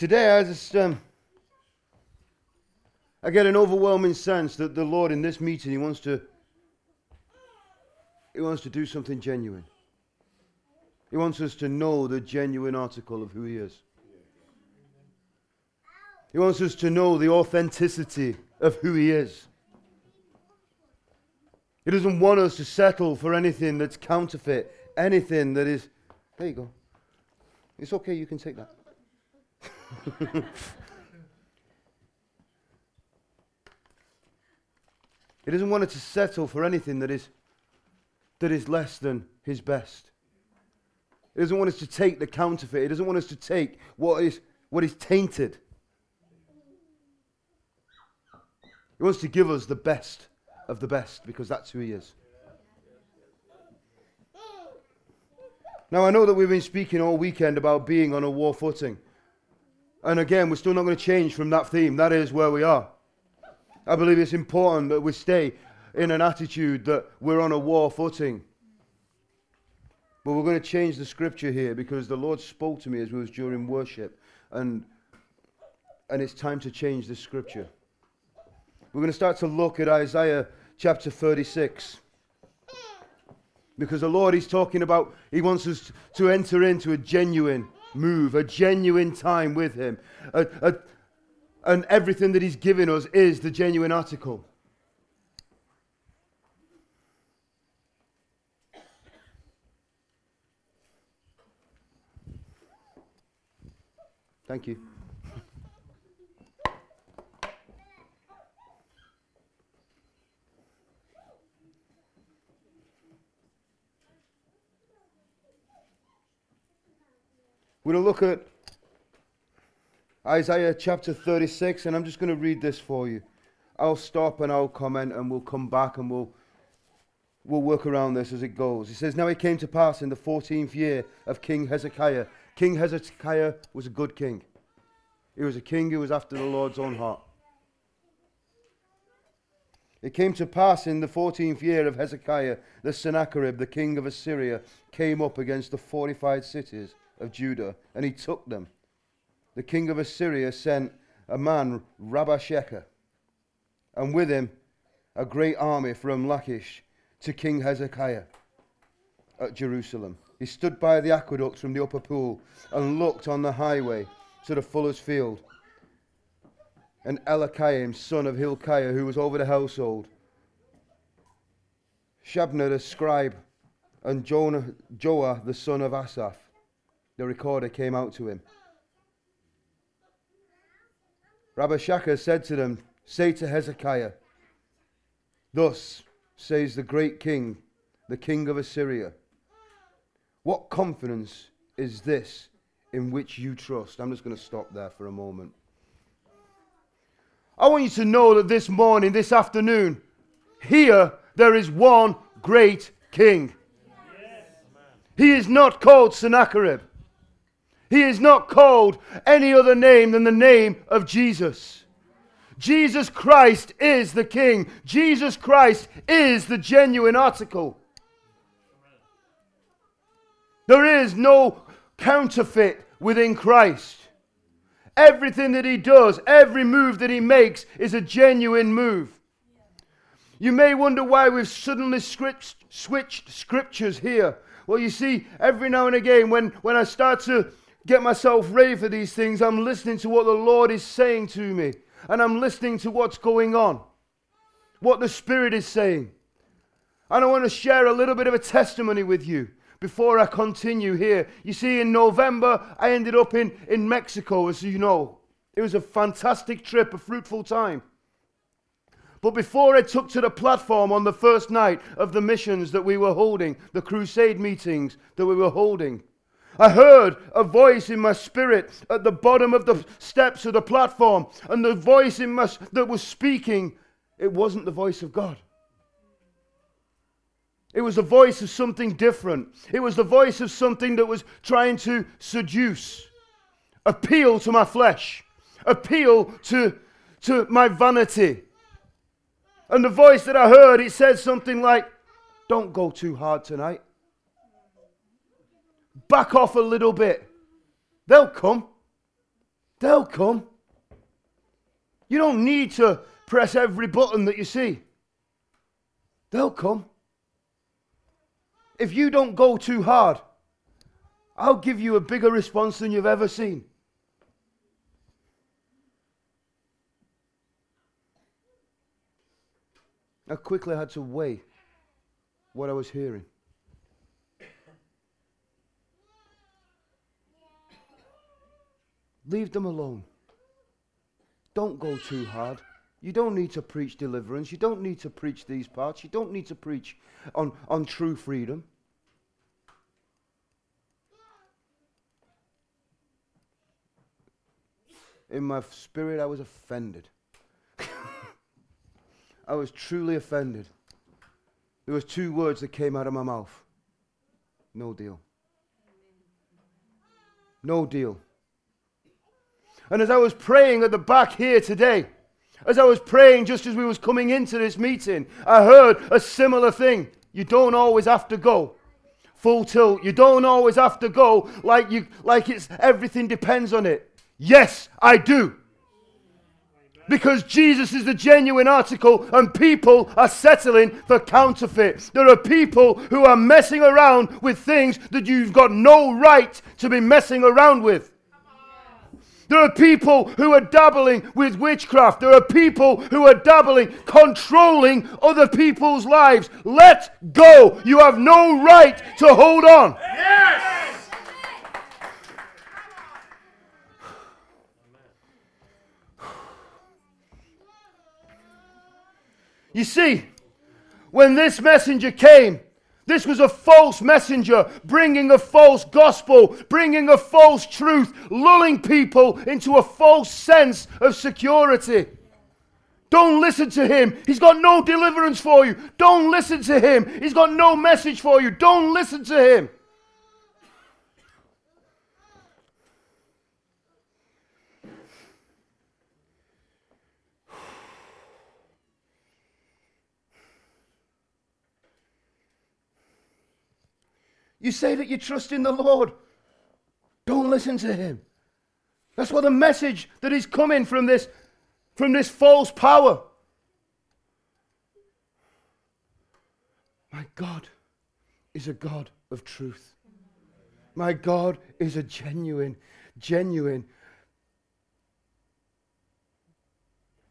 Today, I just um, I get an overwhelming sense that the Lord in this meeting, He wants to He wants to do something genuine. He wants us to know the genuine article of who He is. He wants us to know the authenticity of who He is. He doesn't want us to settle for anything that's counterfeit, anything that is. There you go. It's okay, you can take that. He doesn't want us to settle for anything that is, that is less than His best. He doesn't want us to take the counterfeit. He doesn't want us to take what is, what is tainted. He wants to give us the best of the best because that's who He is. Now, I know that we've been speaking all weekend about being on a war footing. And again, we're still not going to change from that theme. That is where we are. I believe it's important that we stay in an attitude that we're on a war footing. But we're going to change the scripture here because the Lord spoke to me as we was during worship. And, and it's time to change the scripture. We're going to start to look at Isaiah chapter 36. Because the Lord is talking about, He wants us to enter into a genuine move, a genuine time with Him. A, a, and everything that He's given us is the genuine article. Thank you. We're going to look at Isaiah chapter 36, and I'm just going to read this for you. I'll stop and I'll comment, and we'll come back and we'll, we'll work around this as it goes. He says, Now it came to pass in the 14th year of King Hezekiah. King Hezekiah was a good king, he was a king who was after the Lord's own heart. It came to pass in the 14th year of Hezekiah, that Sennacherib, the king of Assyria, came up against the fortified cities of Judah, and he took them. The king of Assyria sent a man, Rabashakeh, and with him a great army from Lachish to King Hezekiah at Jerusalem. He stood by the aqueduct from the upper pool and looked on the highway to the fuller's field. And Eliakim, son of Hilkiah, who was over the household, Shabna the scribe, and Jonah, Joah the son of Asaph, the recorder came out to him. Rabashakeh said to them, Say to Hezekiah, Thus says the great king, the king of Assyria, What confidence is this in which you trust? I'm just going to stop there for a moment. I want you to know that this morning, this afternoon, here there is one great king. Yes. He is not called Sennacherib. He is not called any other name than the name of Jesus. Jesus Christ is the King. Jesus Christ is the genuine article. There is no counterfeit within Christ. Everything that he does, every move that he makes, is a genuine move. You may wonder why we've suddenly switched scriptures here. Well, you see, every now and again, when, when I start to get myself ready for these things, I'm listening to what the Lord is saying to me. And I'm listening to what's going on, what the Spirit is saying. And I want to share a little bit of a testimony with you before I continue here. You see, in November, I ended up in, in Mexico, as you know. It was a fantastic trip, a fruitful time. But before I took to the platform on the first night of the missions that we were holding, the crusade meetings that we were holding, I heard a voice in my spirit at the bottom of the steps of the platform, and the voice in my, that was speaking, it wasn't the voice of God. It was the voice of something different. It was the voice of something that was trying to seduce, appeal to my flesh, appeal to, to my vanity. And the voice that I heard, it said something like, Don't go too hard tonight. Back off a little bit. They'll come. They'll come. You don't need to press every button that you see. They'll come. If you don't go too hard, I'll give you a bigger response than you've ever seen. I quickly had to weigh what I was hearing. Leave them alone. Don't go too hard. You don't need to preach deliverance. You don't need to preach these parts. You don't need to preach on, on true freedom. In my spirit, I was offended. I was truly offended. There was two words that came out of my mouth. No deal. No deal. And as I was praying at the back here today, as I was praying just as we was coming into this meeting, I heard a similar thing. You don't always have to go full tilt. You don't always have to go like you like it's everything depends on it. Yes, I do. Because Jesus is the genuine article and people are settling for counterfeit. There are people who are messing around with things that you've got no right to be messing around with. There are people who are dabbling with witchcraft. There are people who are dabbling, controlling other people's lives. Let go. You have no right to hold on. Yes! You see, when this messenger came, this was a false messenger bringing a false gospel, bringing a false truth, lulling people into a false sense of security. Don't listen to him. He's got no deliverance for you. Don't listen to him. He's got no message for you. Don't listen to him. You say that you trust in the Lord. Don't listen to him. That's what the message that is coming from this, from this false power. My God is a God of truth. My God is a genuine, genuine.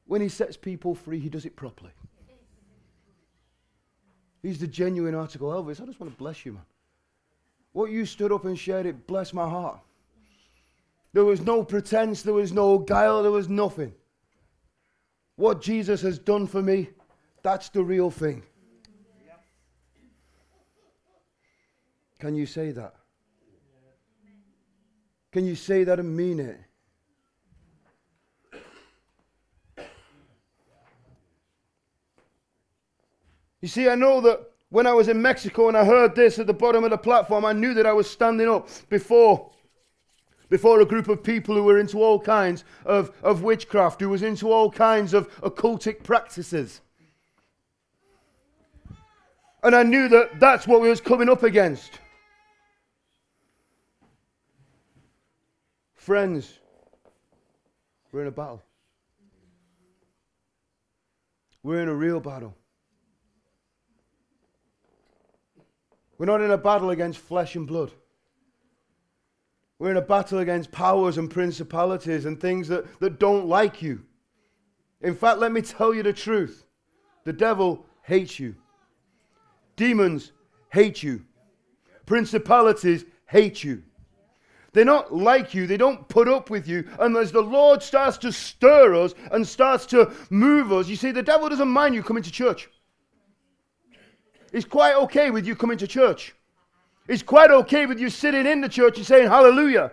When he sets people free, he does it properly. He's the genuine article. Elvis, I just want to bless you, man. What you stood up and shared, it blessed my heart. There was no pretense, there was no guile, there was nothing. What Jesus has done for me, that's the real thing. Can you say that? Can you say that and mean it? You see, I know that when I was in Mexico and I heard this at the bottom of the platform, I knew that I was standing up before, before a group of people who were into all kinds of, of witchcraft, who was into all kinds of occultic practices. And I knew that that's what we was coming up against. Friends, we're in a battle. We're in a real battle. We're not in a battle against flesh and blood. We're in a battle against powers and principalities and things that, that don't like you. In fact, let me tell you the truth the devil hates you, demons hate you, principalities hate you. They're not like you. They don't put up with you. And as the Lord starts to stir us and starts to move us, you see, the devil doesn't mind you coming to church. He's quite okay with you coming to church. It's quite okay with you sitting in the church and saying hallelujah.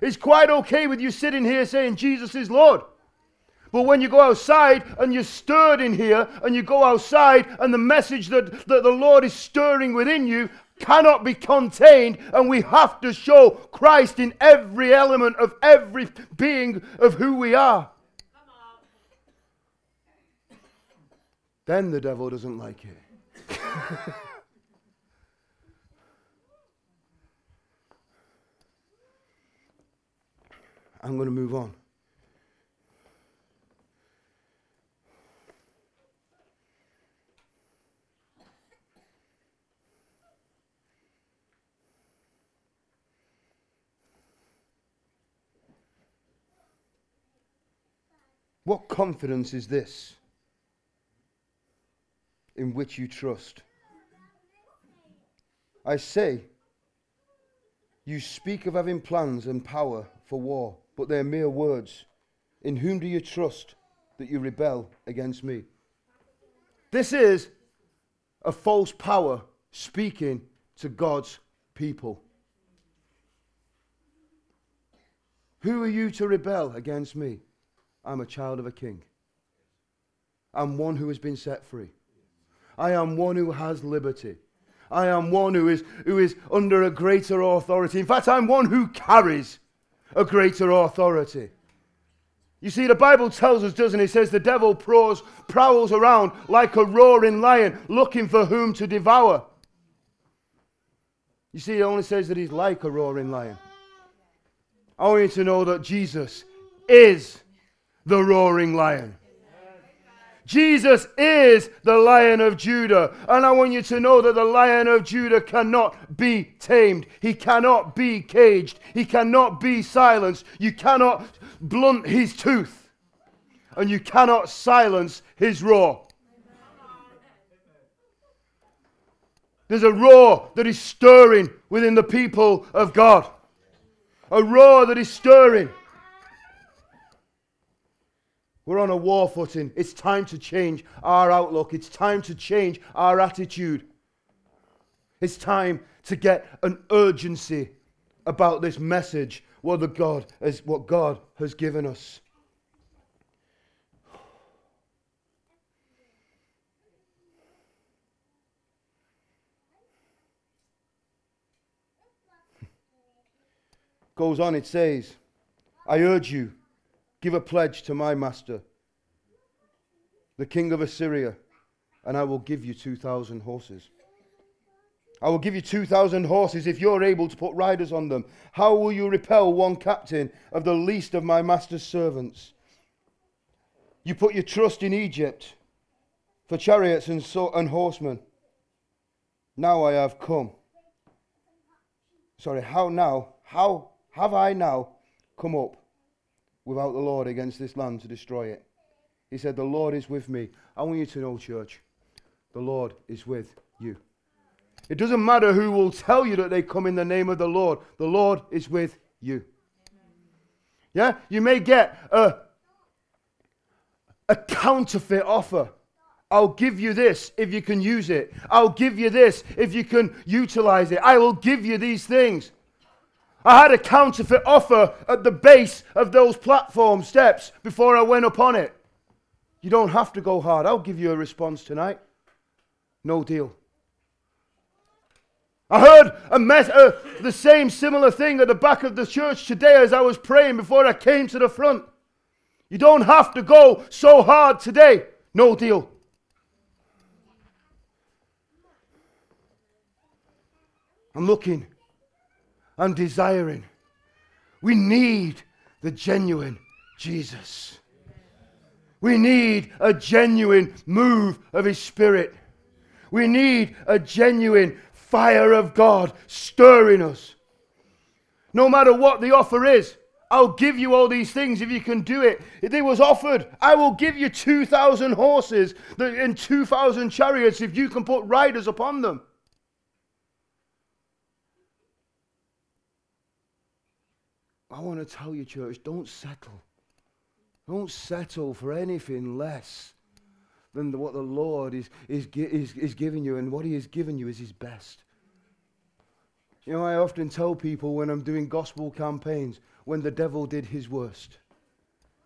It's quite okay with you sitting here saying Jesus is Lord. But when you go outside and you're stirred in here and you go outside and the message that, that the Lord is stirring within you cannot be contained and we have to show Christ in every element of every being of who we are. Then the devil doesn't like it. I'm going to move on. What confidence is this in which you trust? I say, you speak of having plans and power for war, but they're mere words. In whom do you trust that you rebel against me? This is a false power speaking to God's people. Who are you to rebel against me? I'm a child of a king. I'm one who has been set free. I am one who has liberty. I am one who is, who is under a greater authority. In fact, I'm one who carries a greater authority. You see, the Bible tells us, doesn't it? It says the devil prowls, prowls around like a roaring lion looking for whom to devour. You see, it only says that he's like a roaring lion. I want you to know that Jesus is the roaring lion. Jesus is the lion of Judah. And I want you to know that the lion of Judah cannot be tamed. He cannot be caged. He cannot be silenced. You cannot blunt his tooth. And you cannot silence his roar. There's a roar that is stirring within the people of God. A roar that is stirring. We're on a war footing. It's time to change our outlook. It's time to change our attitude. It's time to get an urgency about this message, what, the God, is, what God has given us. Goes on, it says, I urge you Give a pledge to my master, the king of Assyria, and I will give you 2,000 horses. I will give you 2,000 horses if you're able to put riders on them. How will you repel one captain of the least of my master's servants? You put your trust in Egypt for chariots and, so- and horsemen. Now I have come. Sorry, how now? How have I now come up without the Lord against this land to destroy it. He said, The Lord is with me. I want you to know, church, the Lord is with you. It doesn't matter who will tell you that they come in the name of the Lord, the Lord is with you. Yeah? You may get a, a counterfeit offer. I'll give you this if you can use it. I'll give you this if you can utilize it. I will give you these things. I had a counterfeit offer at the base of those platform steps before I went up on it. You don't have to go hard. I'll give you a response tonight. No deal. I heard a mess, uh, the same similar thing at the back of the church today as I was praying before I came to the front. You don't have to go so hard today. No deal. I'm looking I'm desiring. We need the genuine Jesus. We need a genuine move of His Spirit. We need a genuine fire of God stirring us. No matter what the offer is, I'll give you all these things if you can do it. If It was offered, I will give you 2,000 horses and 2,000 chariots if you can put riders upon them. I want to tell you, church, don't settle. Don't settle for anything less than the, what the Lord is, is, is, is giving you, and what He has given you is His best. You know, I often tell people when I'm doing gospel campaigns, when the devil did his worst,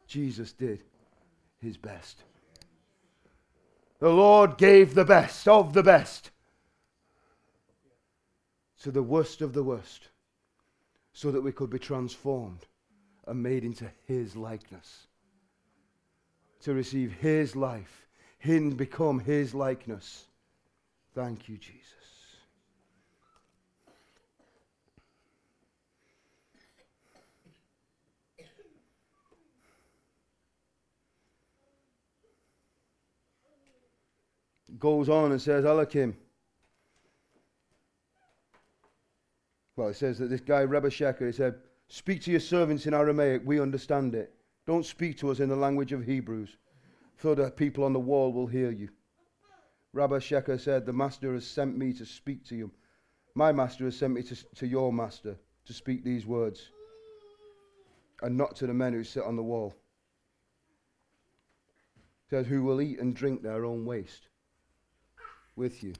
Jesus did his best. The Lord gave the best of the best to the worst of the worst so that we could be transformed and made into his likeness. To receive his life, him become his likeness. Thank you, Jesus. Goes on and says, Elohim. Well, it says that this guy, Rebbe he said, Speak to your servants in Aramaic, we understand it. Don't speak to us in the language of Hebrews, so the people on the wall will hear you. Rabashakeh said, The master has sent me to speak to you. My master has sent me to, to your master to speak these words, and not to the men who sit on the wall. He says, Who will eat and drink their own waste with you.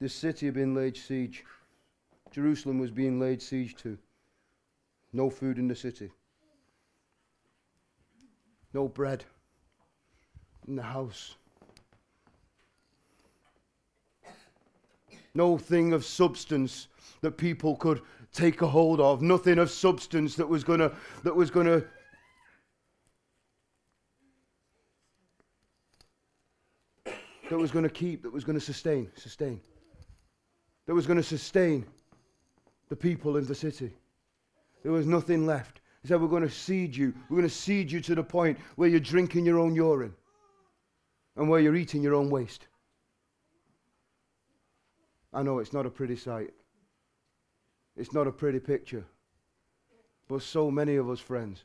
This city had been laid siege. Jerusalem was being laid siege to. No food in the city. No bread in the house. No thing of substance that people could take a hold of. Nothing of substance that was gonna that was gonna that was going to keep, that was going to sustain, sustain, that was going to sustain the people in the city. There was nothing left. He said, We're going to seed you. We're going to seed you to the point where you're drinking your own urine and where you're eating your own waste. I know it's not a pretty sight. It's not a pretty picture. But so many of us, friends,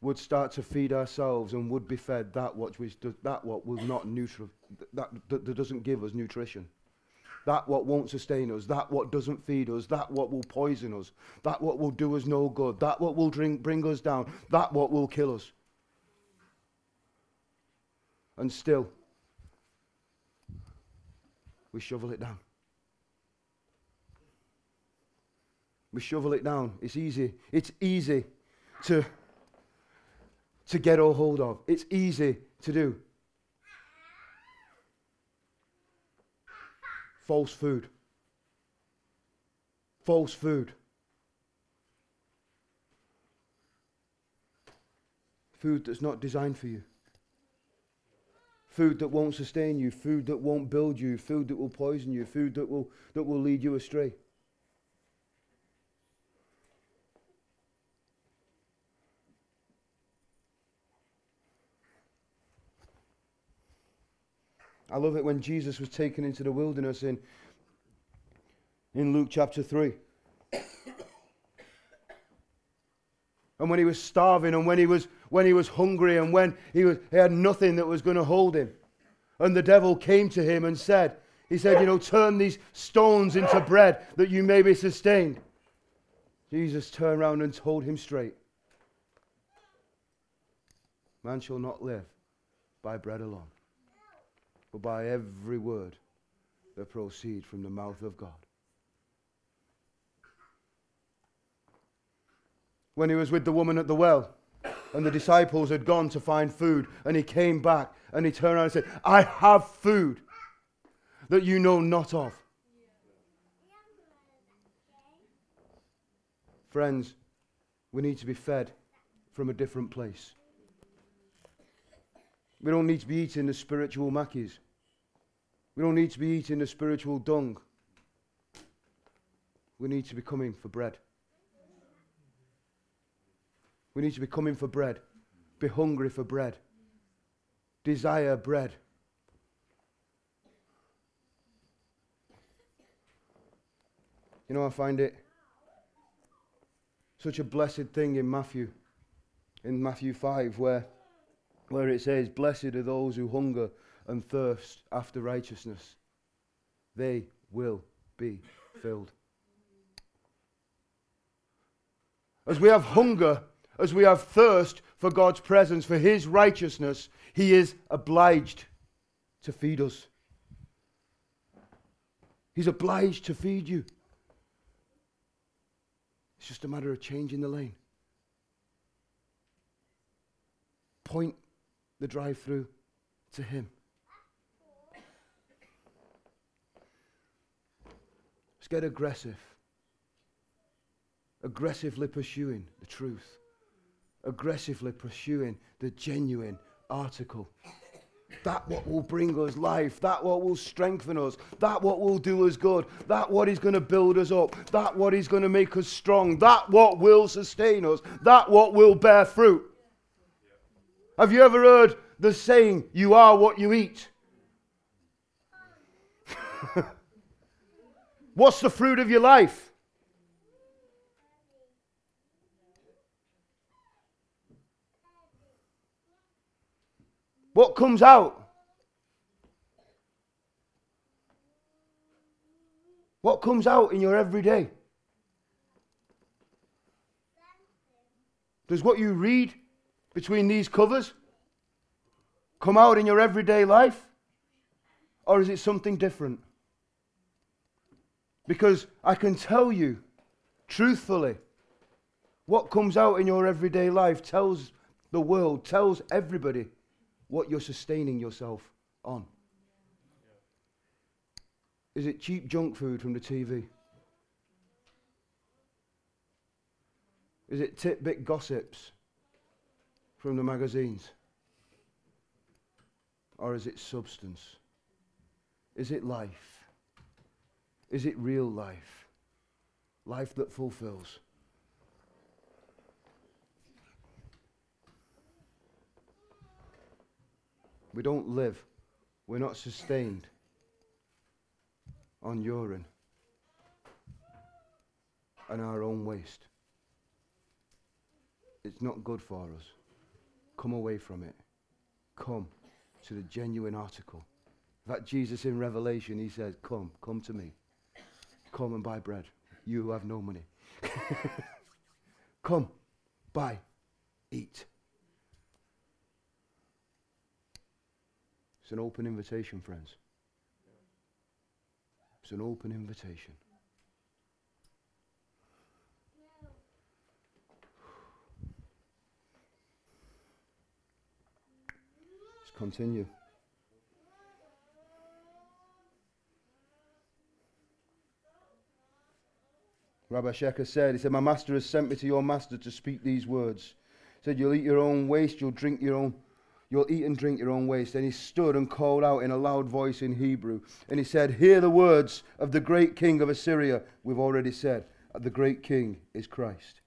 would start to feed ourselves and would be fed that which that what will not nutri- that, that, that doesn't give us nutrition. That what won't sustain us, that what doesn't feed us, that what will poison us, that what will do us no good, that what will drink, bring us down, that what will kill us. And still, we shovel it down. We shovel it down. It's easy. It's easy to, to get a hold of. It's easy to do. False food. False food. Food that's not designed for you. Food that won't sustain you, food that won't build you, food that will poison you, food that will, that will lead you astray. I love it when Jesus was taken into the wilderness in, in Luke chapter 3. and when he was starving and when he was, when he was hungry and when he, was, he had nothing that was going to hold him. And the devil came to him and said, He said, You know, turn these stones into bread that you may be sustained. Jesus turned around and told him straight Man shall not live by bread alone but by every word that proceeds from the mouth of God. When he was with the woman at the well, and the disciples had gone to find food, and he came back and he turned around and said, I have food that you know not of. Friends, we need to be fed from a different place. We don't need to be eating the spiritual Maccies. We don't need to be eating the spiritual dung. We need to be coming for bread. We need to be coming for bread. Be hungry for bread. Desire bread. You know, I find it such a blessed thing in Matthew, in Matthew 5, where where it says, Blessed are those who hunger and thirst after righteousness. They will be filled. As we have hunger, as we have thirst for God's presence, for His righteousness, He is obliged to feed us. He's obliged to feed you. It's just a matter of changing the lane. Point the drive through to Him. Let's get aggressive. Aggressively pursuing the truth. Aggressively pursuing the genuine article that what will bring us life, that what will strengthen us, that what will do us good, that what is going to build us up, that what is going to make us strong, that what will sustain us, that what will bear fruit. Have you ever heard the saying, you are what you eat? What's the fruit of your life? What comes out? What comes out in your everyday? Does what you read between these covers come out in your everyday life? Or is it something different? Because I can tell you truthfully, what comes out in your everyday life tells the world, tells everybody what you're sustaining yourself on. Is it cheap junk food from the TV? Is it titbit gossips from the magazines? Or is it substance? Is it life? Is it real life? Life that fulfills. We don't live, we're not sustained on urine and our own waste. It's not good for us. Come away from it. Come to the genuine article. That Jesus in Revelation, he says, Come, come to me. Come and buy bread. You who have no money. Come, buy, eat. It's an open invitation, friends. It's an open invitation. Continue. Rabashakeh said, he said, My master has sent me to your master to speak these words. He said, You'll eat your own waste, you'll drink your own, you'll eat and drink your own waste. And he stood and called out in a loud voice in Hebrew. And he said, Hear the words of the great king of Assyria. We've already said, the great king is Christ.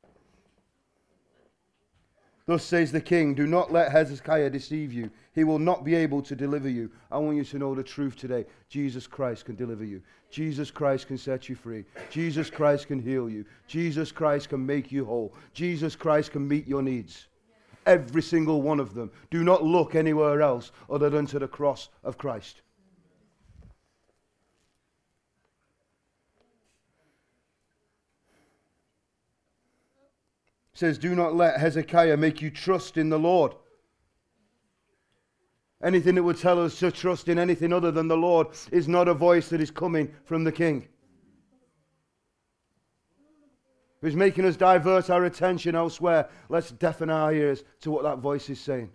Thus says the king, Do not let Hezekiah deceive you. He will not be able to deliver you. I want you to know the truth today. Jesus Christ can deliver you. Jesus Christ can set you free. Jesus Christ can heal you. Jesus Christ can make you whole. Jesus Christ can meet your needs. Every single one of them. Do not look anywhere else other than to the cross of Christ. Says, Do not let Hezekiah make you trust in the Lord. Anything that would tell us to trust in anything other than the Lord is not a voice that is coming from the King. Who's making us divert our attention elsewhere. Let's deafen our ears to what that voice is saying.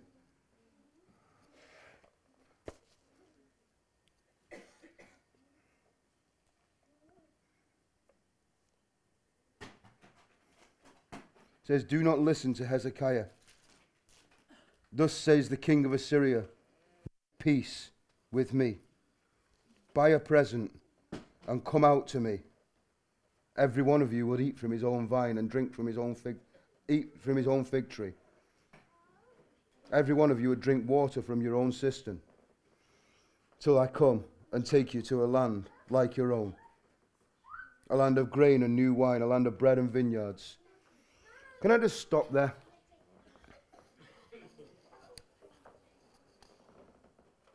Says, Do not listen to Hezekiah. Thus says the king of Assyria, Peace with me. Buy a present and come out to me. Every one of you will eat from his own vine and drink from his own fig, eat from his own fig tree. Every one of you would drink water from your own cistern till I come and take you to a land like your own, a land of grain and new wine, a land of bread and vineyards can I just stop there?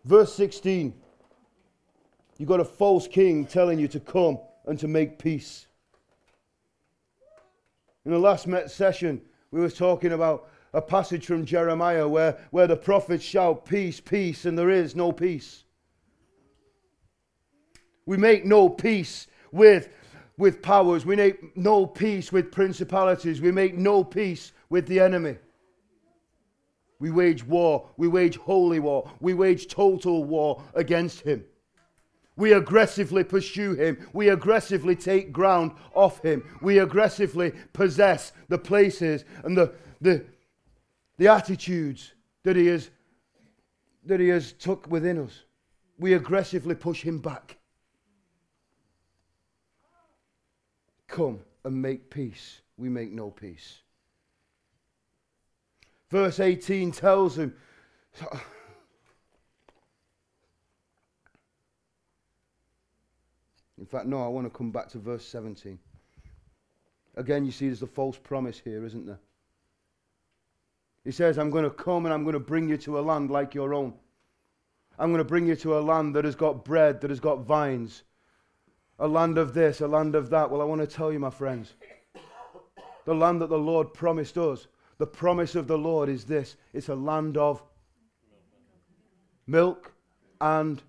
Verse 16. You've got a false king telling you to come and to make peace. In the last met session, we were talking about a passage from Jeremiah where, where the prophets shout, Peace, peace, and there is no peace. We make no peace with with powers. We make no peace with principalities. We make no peace with the enemy. We wage war. We wage holy war. We wage total war against him. We aggressively pursue him. We aggressively take ground off him. We aggressively possess the places and the, the, the attitudes that he has that He has took within us, we aggressively push Him back. Come and make peace. We make no peace. Verse 18 tells him, In fact, no, I want to come back to verse 17. Again, you see, there's a false promise here, isn't there? He says, I'm going to come and I'm going to bring you to a land like your own. I'm going to bring you to a land that has got bread, that has got vines, a land of this, a land of that. Well, I want to tell you, my friends, the land that the Lord promised us, the promise of the Lord is this it's a land of milk and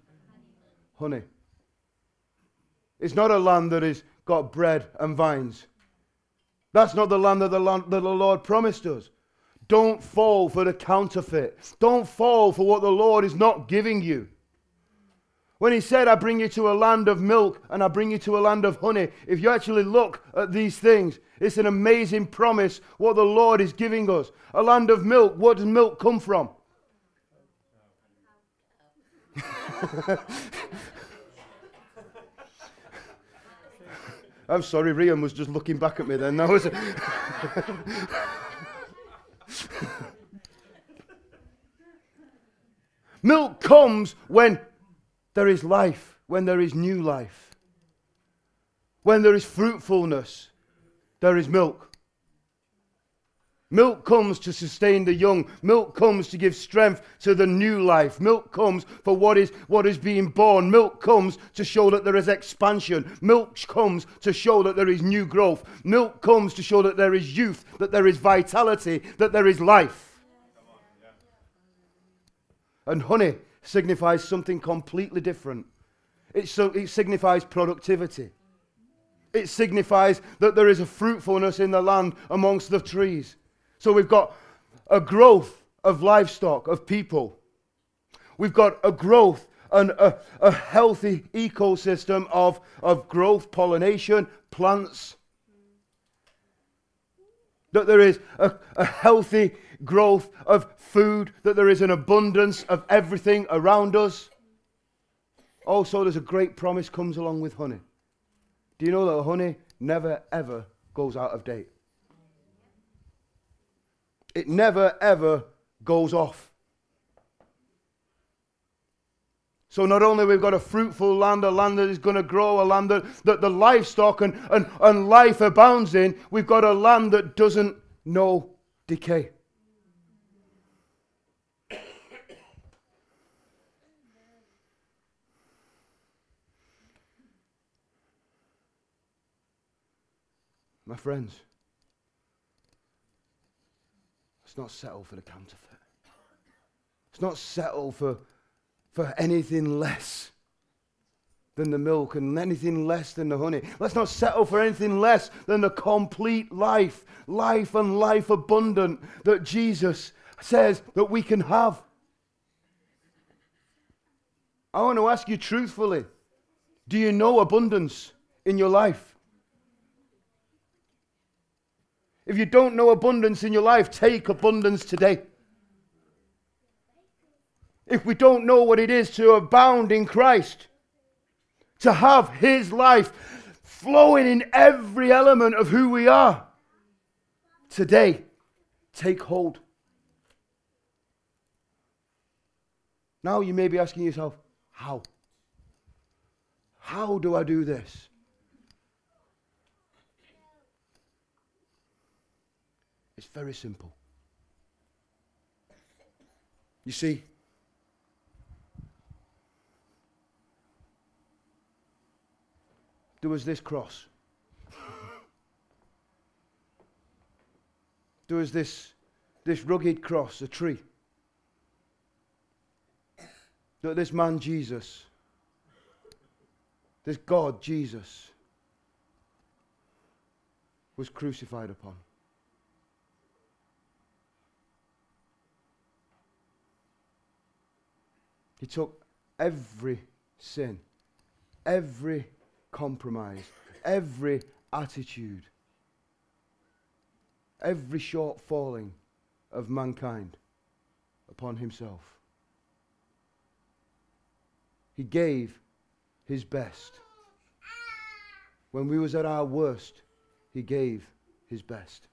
honey. It's not a land that has got bread and vines. That's not the land that the, land that the Lord promised us. Don't fall for the counterfeit. Don't fall for what the Lord is not giving you. When he said, I bring you to a land of milk and I bring you to a land of honey, if you actually look at these things, it's an amazing promise what the Lord is giving us. A land of milk, what does milk come from? I'm sorry, Rian was just looking back at me then. That was. Milk comes when there is life, when there is new life. When there is fruitfulness, there is milk. Milk comes to sustain the young. Milk comes to give strength to the new life. Milk comes for what is, what is being born. Milk comes to show that there is expansion. Milk comes to show that there is new growth. Milk comes to show that there is youth, that there is vitality, that there is life. And honey signifies something completely different. It, so, it signifies productivity. It signifies that there is a fruitfulness in the land amongst the trees. So we've got a growth of livestock, of people. We've got a growth and a, a healthy ecosystem of, of growth, pollination, plants. That there is a, a healthy growth of food, that there is an abundance of everything around us. Also, there's a great promise comes along with honey. Do you know that honey never ever goes out of date? It never, ever goes off. So not only we've got a fruitful land, a land that is going to grow, a land that, that the livestock and, and, and life abounds in, we've got a land that doesn't know decay. My friends, Let's not settle for the counterfeit. Let's not settle for, for anything less than the milk and anything less than the honey. Let's not settle for anything less than the complete life, life and life abundant that Jesus says that we can have. I want to ask you truthfully do you know abundance in your life? If you don't know abundance in your life, take abundance today. If we don't know what it is to abound in Christ, to have His life flowing in every element of who we are, today, take hold. Now you may be asking yourself, how? How do I do this? It's very simple. You see, there was this cross. there was this, this rugged cross, a tree. That this man Jesus, this God Jesus, was crucified upon. He took every sin, every compromise, every attitude, every short falling of mankind upon himself. He gave his best. When we was at our worst, he gave his best.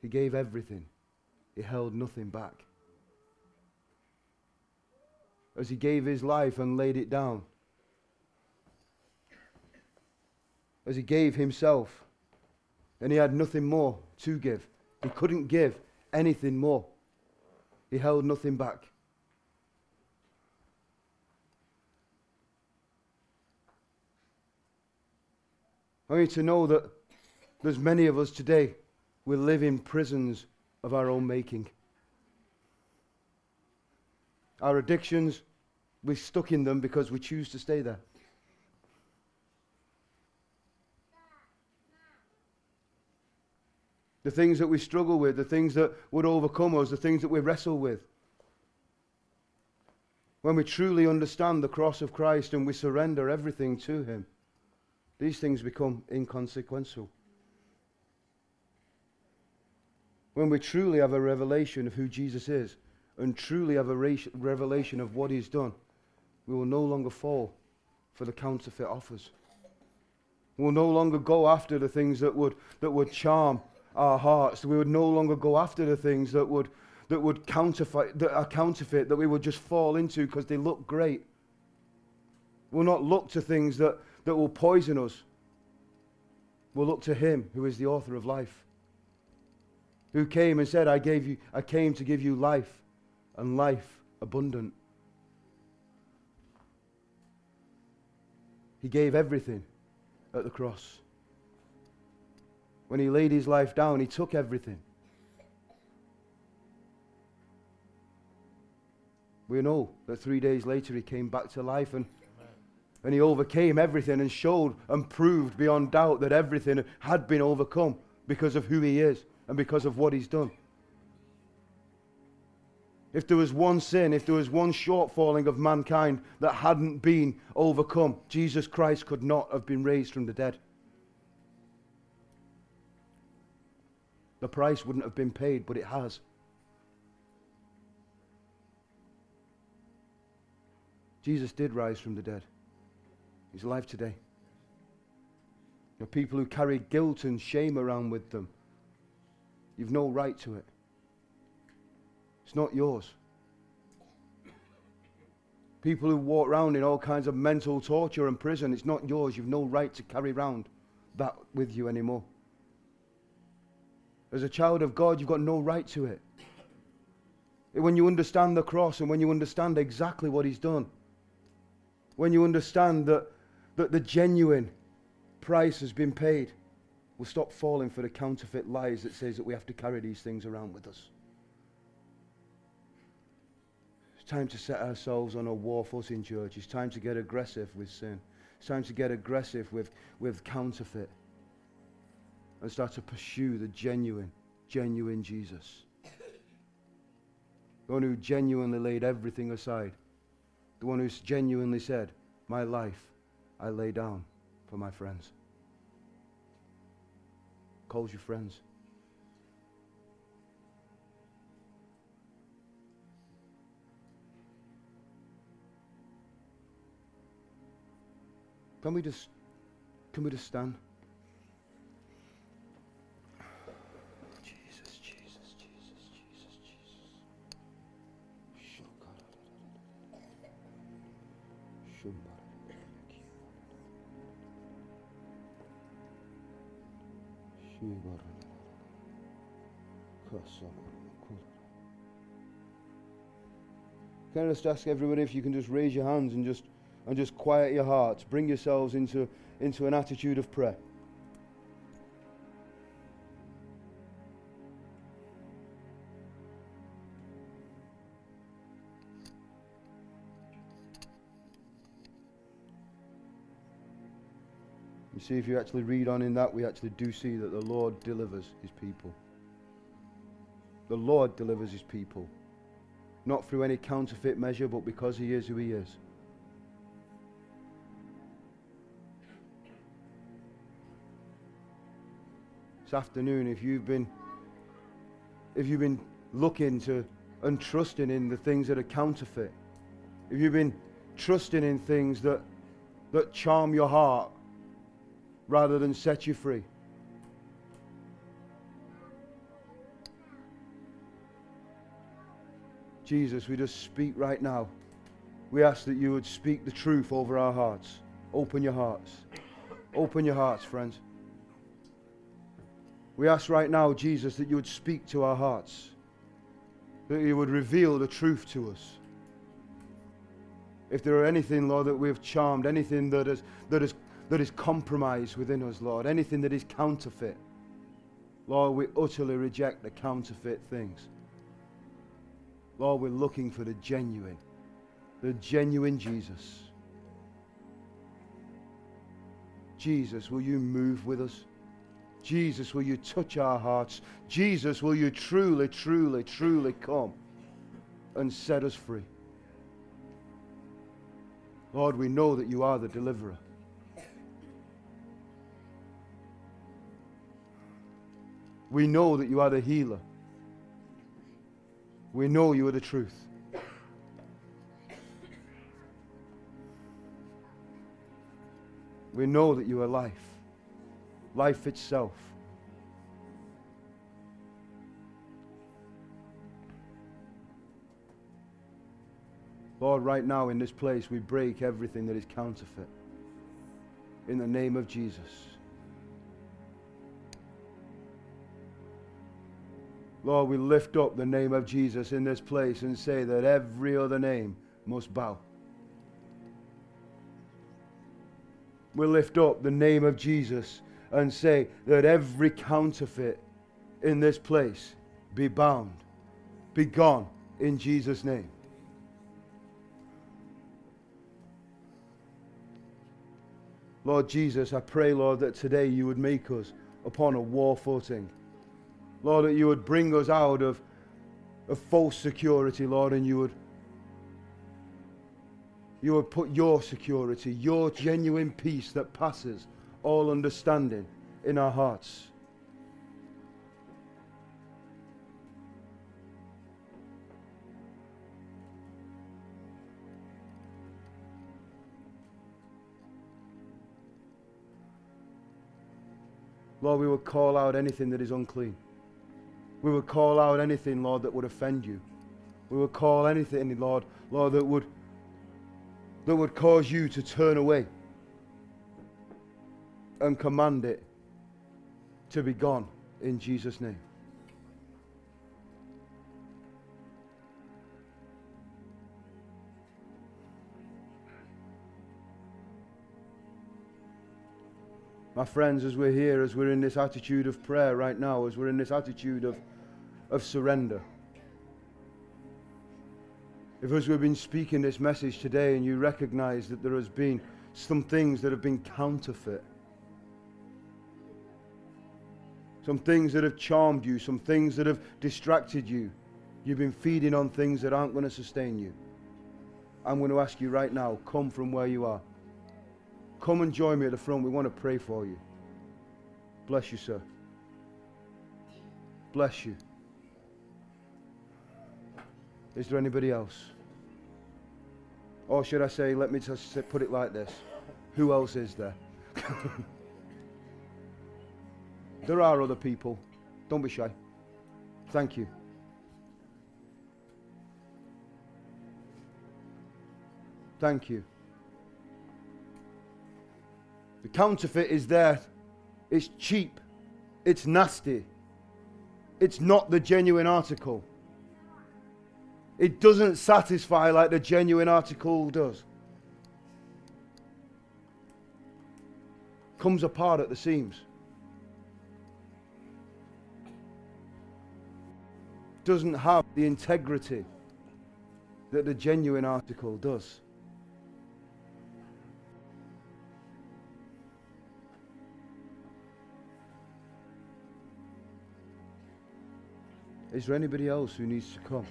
He gave everything. He held nothing back. As he gave his life and laid it down. As he gave himself. And he had nothing more to give. He couldn't give anything more. He held nothing back. I need to know that there's many of us today, we live in prisons of our own making. Our addictions, we're stuck in them because we choose to stay there. The things that we struggle with, the things that would overcome us, the things that we wrestle with. When we truly understand the cross of Christ and we surrender everything to Him these things become inconsequential. When we truly have a revelation of who Jesus is and truly have a revelation of what he's done, we will no longer fall for the counterfeit offers. We will no longer go after the things that would, that would charm our hearts. We would no longer go after the things that would, that would counterfeit, that are counterfeit, that we would just fall into because they look great. We'll not look to things that, that will poison us. We'll look to him who is the author of life. Who came and said, I gave you I came to give you life and life abundant. He gave everything at the cross. When he laid his life down, he took everything. We know that three days later he came back to life and and he overcame everything and showed and proved beyond doubt that everything had been overcome because of who he is and because of what he's done. If there was one sin, if there was one shortfalling of mankind that hadn't been overcome, Jesus Christ could not have been raised from the dead. The price wouldn't have been paid, but it has. Jesus did rise from the dead. He's alive today. Are people who carry guilt and shame around with them. You've no right to it. It's not yours. People who walk around in all kinds of mental torture and prison, it's not yours. You've no right to carry around that with you anymore. As a child of God, you've got no right to it. When you understand the cross and when you understand exactly what He's done, when you understand that that the genuine price has been paid, we'll stop falling for the counterfeit lies that says that we have to carry these things around with us. It's time to set ourselves on a war footing, church. It's time to get aggressive with sin. It's time to get aggressive with, with counterfeit and start to pursue the genuine, genuine Jesus. The one who genuinely laid everything aside. The one who genuinely said, My life I lay down for my friends. Calls you friends. Can we just can we just stand? Can I just ask everybody if you can just raise your hands and just and just quiet your hearts, bring yourselves into, into an attitude of prayer. You see, if you actually read on in that, we actually do see that the Lord delivers his people. The Lord delivers his people. Not through any counterfeit measure, but because he is who he is. This afternoon, if you've been if you've been looking to and trusting in the things that are counterfeit, if you've been trusting in things that, that charm your heart rather than set you free. Jesus, we just speak right now. We ask that you would speak the truth over our hearts. Open your hearts. Open your hearts, friends. We ask right now, Jesus, that you would speak to our hearts, that you would reveal the truth to us. If there are anything, Lord, that we've charmed, anything that is, that is, that is compromised within us, Lord, anything that is counterfeit, Lord, we utterly reject the counterfeit things. Lord, we're looking for the genuine, the genuine Jesus. Jesus, will you move with us? Jesus, will you touch our hearts? Jesus, will you truly, truly, truly come and set us free? Lord, we know that you are the deliverer. We know that you are the healer. We know you are the truth. We know that you are life, life itself. Lord, right now in this place, we break everything that is counterfeit. In the name of Jesus. Lord, we lift up the name of Jesus in this place and say that every other name must bow. We lift up the name of Jesus and say that every counterfeit in this place be bound, be gone in Jesus' name. Lord Jesus, I pray, Lord, that today you would make us upon a war footing. Lord, that you would bring us out of, of false security, Lord, and you would you would put your security, your genuine peace that passes all understanding in our hearts. Lord, we would call out anything that is unclean. We would call out anything, Lord, that would offend you. We would call anything, Lord, Lord, that would that would cause you to turn away and command it to be gone in Jesus' name. My friends, as we're here, as we're in this attitude of prayer right now, as we're in this attitude of, of surrender, if as we've been speaking this message today and you recognize that there has been some things that have been counterfeit, some things that have charmed you, some things that have distracted you, you've been feeding on things that aren't going to sustain you. I'm going to ask you right now, come from where you are. Come and join me at the front. We want to pray for you. Bless you, sir. Bless you. Is there anybody else? Or should I say, let me just put it like this Who else is there? there are other people. Don't be shy. Thank you. Thank you. The counterfeit is there. It's cheap. It's nasty. It's not the genuine article. It doesn't satisfy like the genuine article does. Comes apart at the seams. Doesn't have the integrity that the genuine article does. Is there anybody else who needs to come?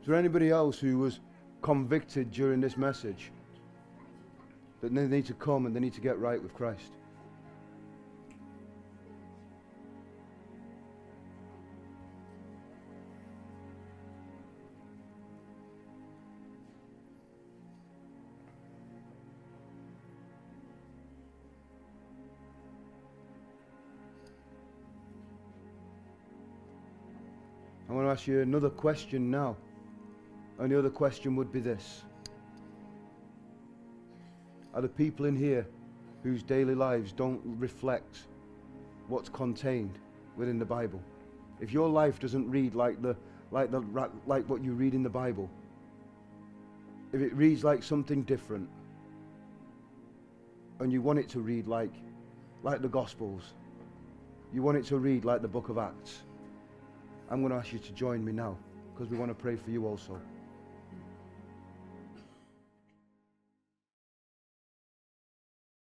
Is there anybody else who was convicted during this message that they need to come and they need to get right with Christ? Ask you another question now. And the other question would be this Are the people in here whose daily lives don't reflect what's contained within the Bible? If your life doesn't read like, the, like, the, like what you read in the Bible, if it reads like something different, and you want it to read like, like the Gospels, you want it to read like the book of Acts, I'm going to ask you to join me now because we want to pray for you also.